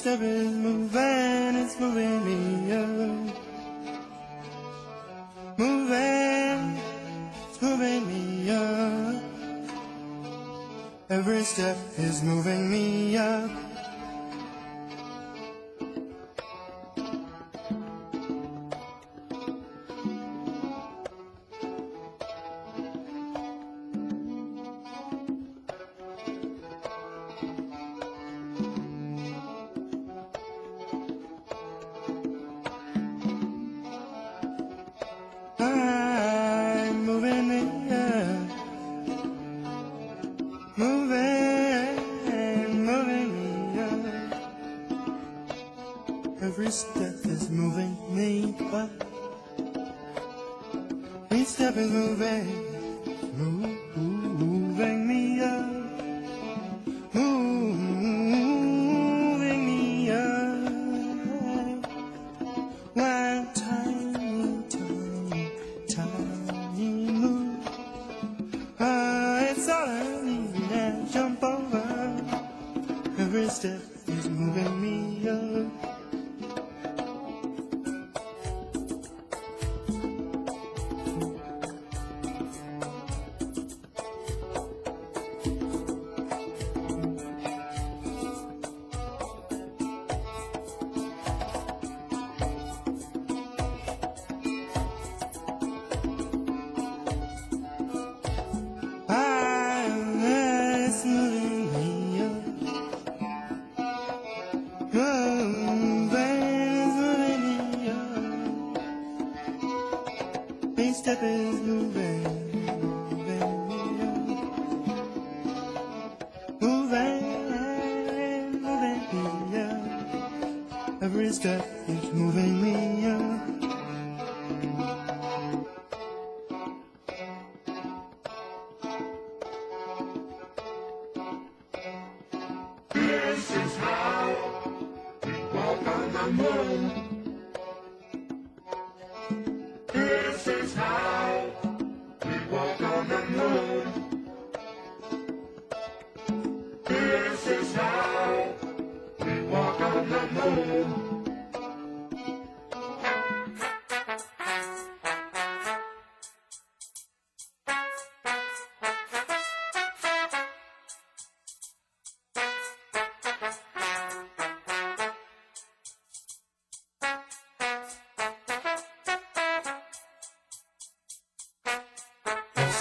step is moving, it's moving me up. Moving, it's moving me up. Every step is moving me up.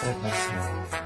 é.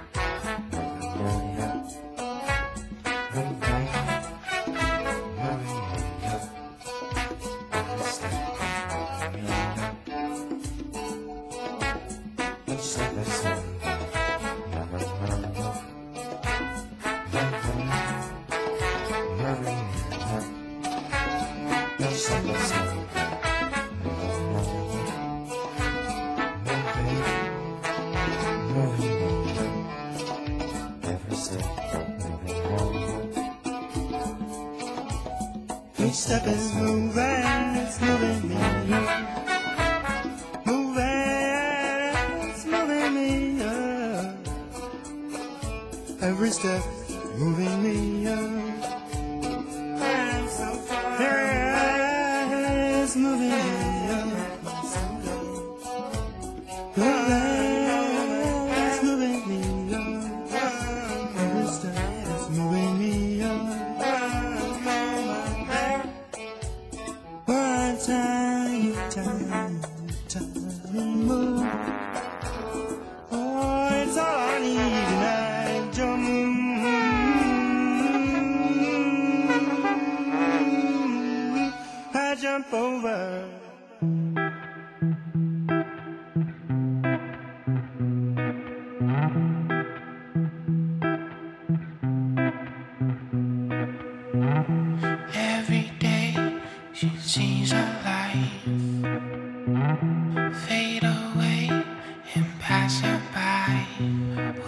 passerby,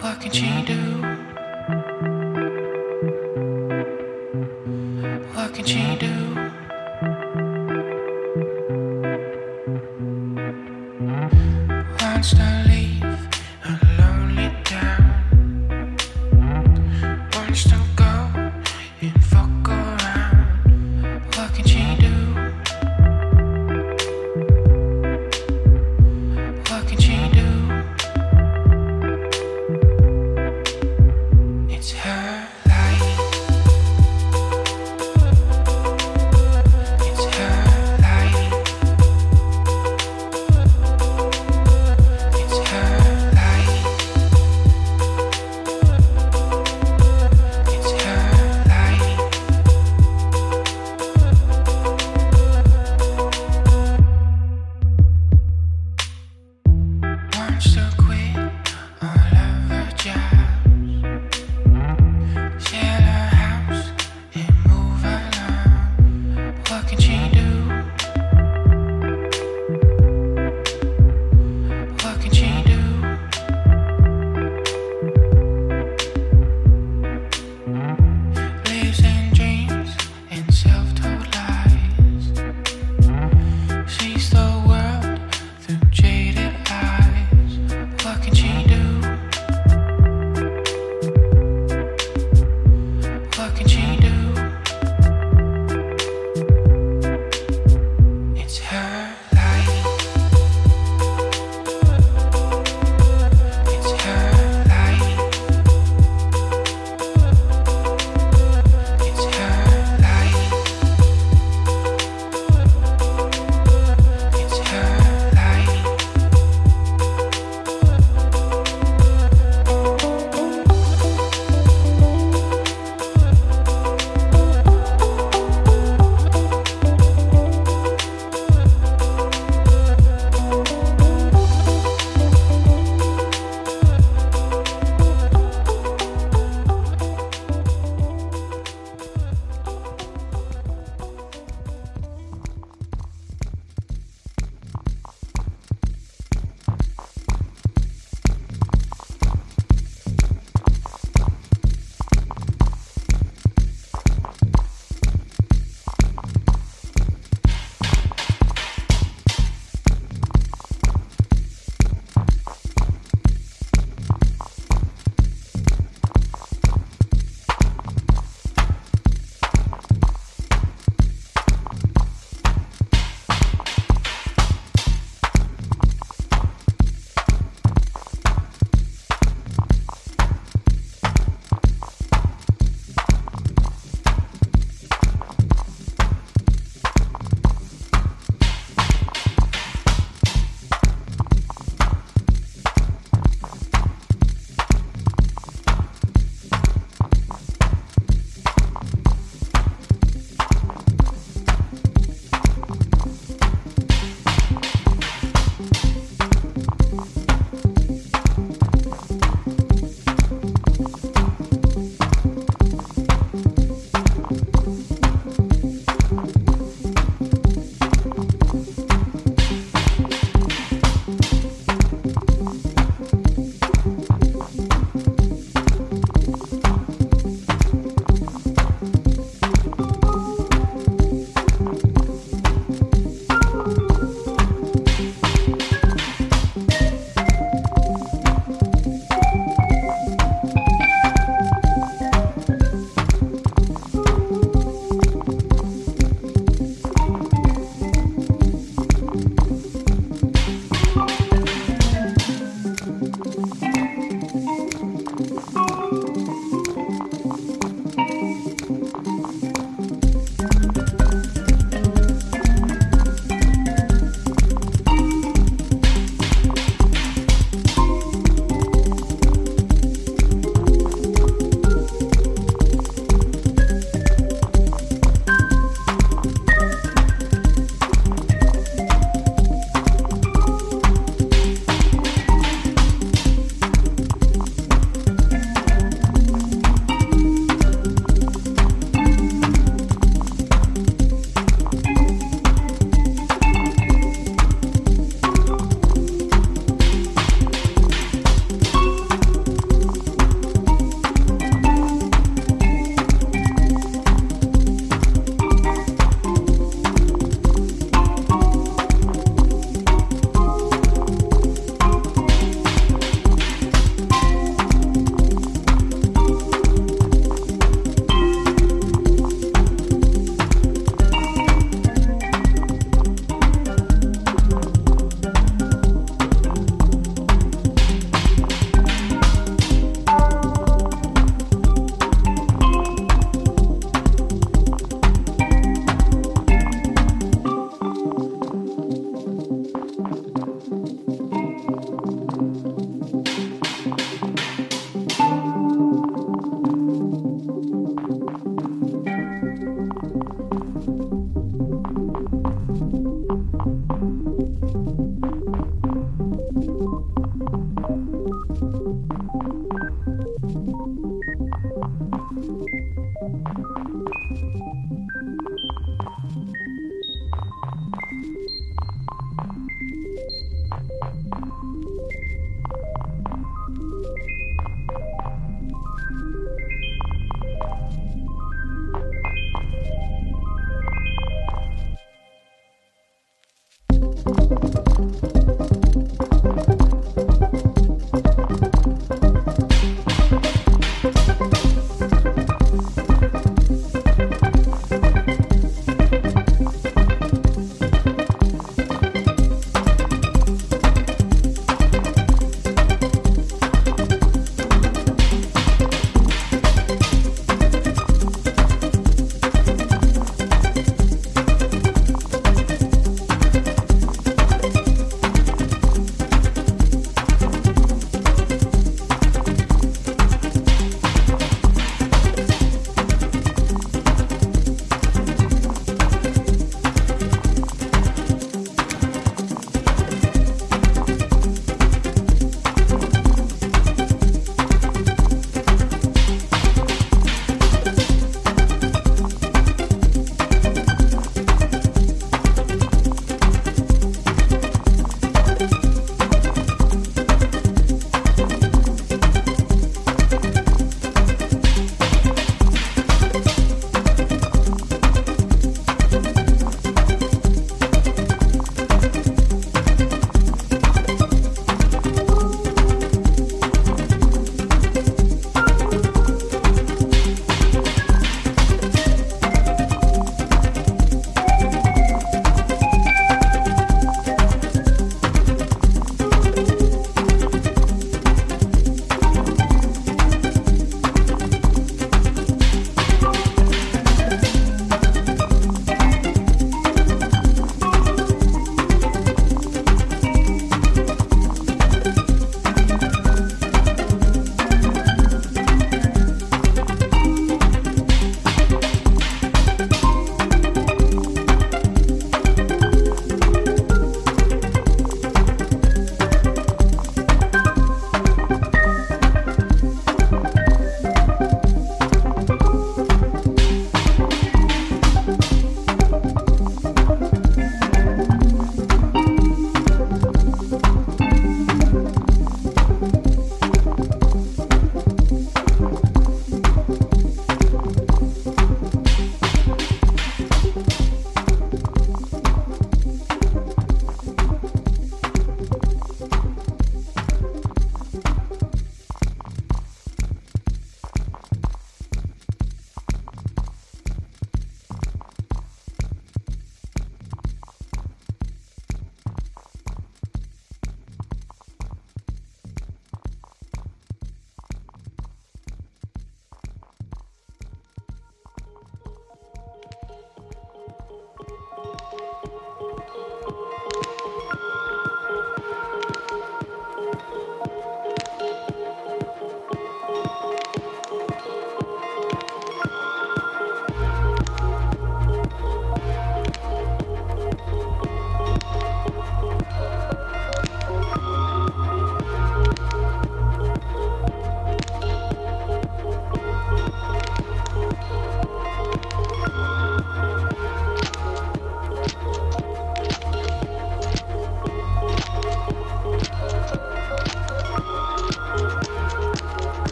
what can she do? What can she do?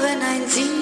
when I see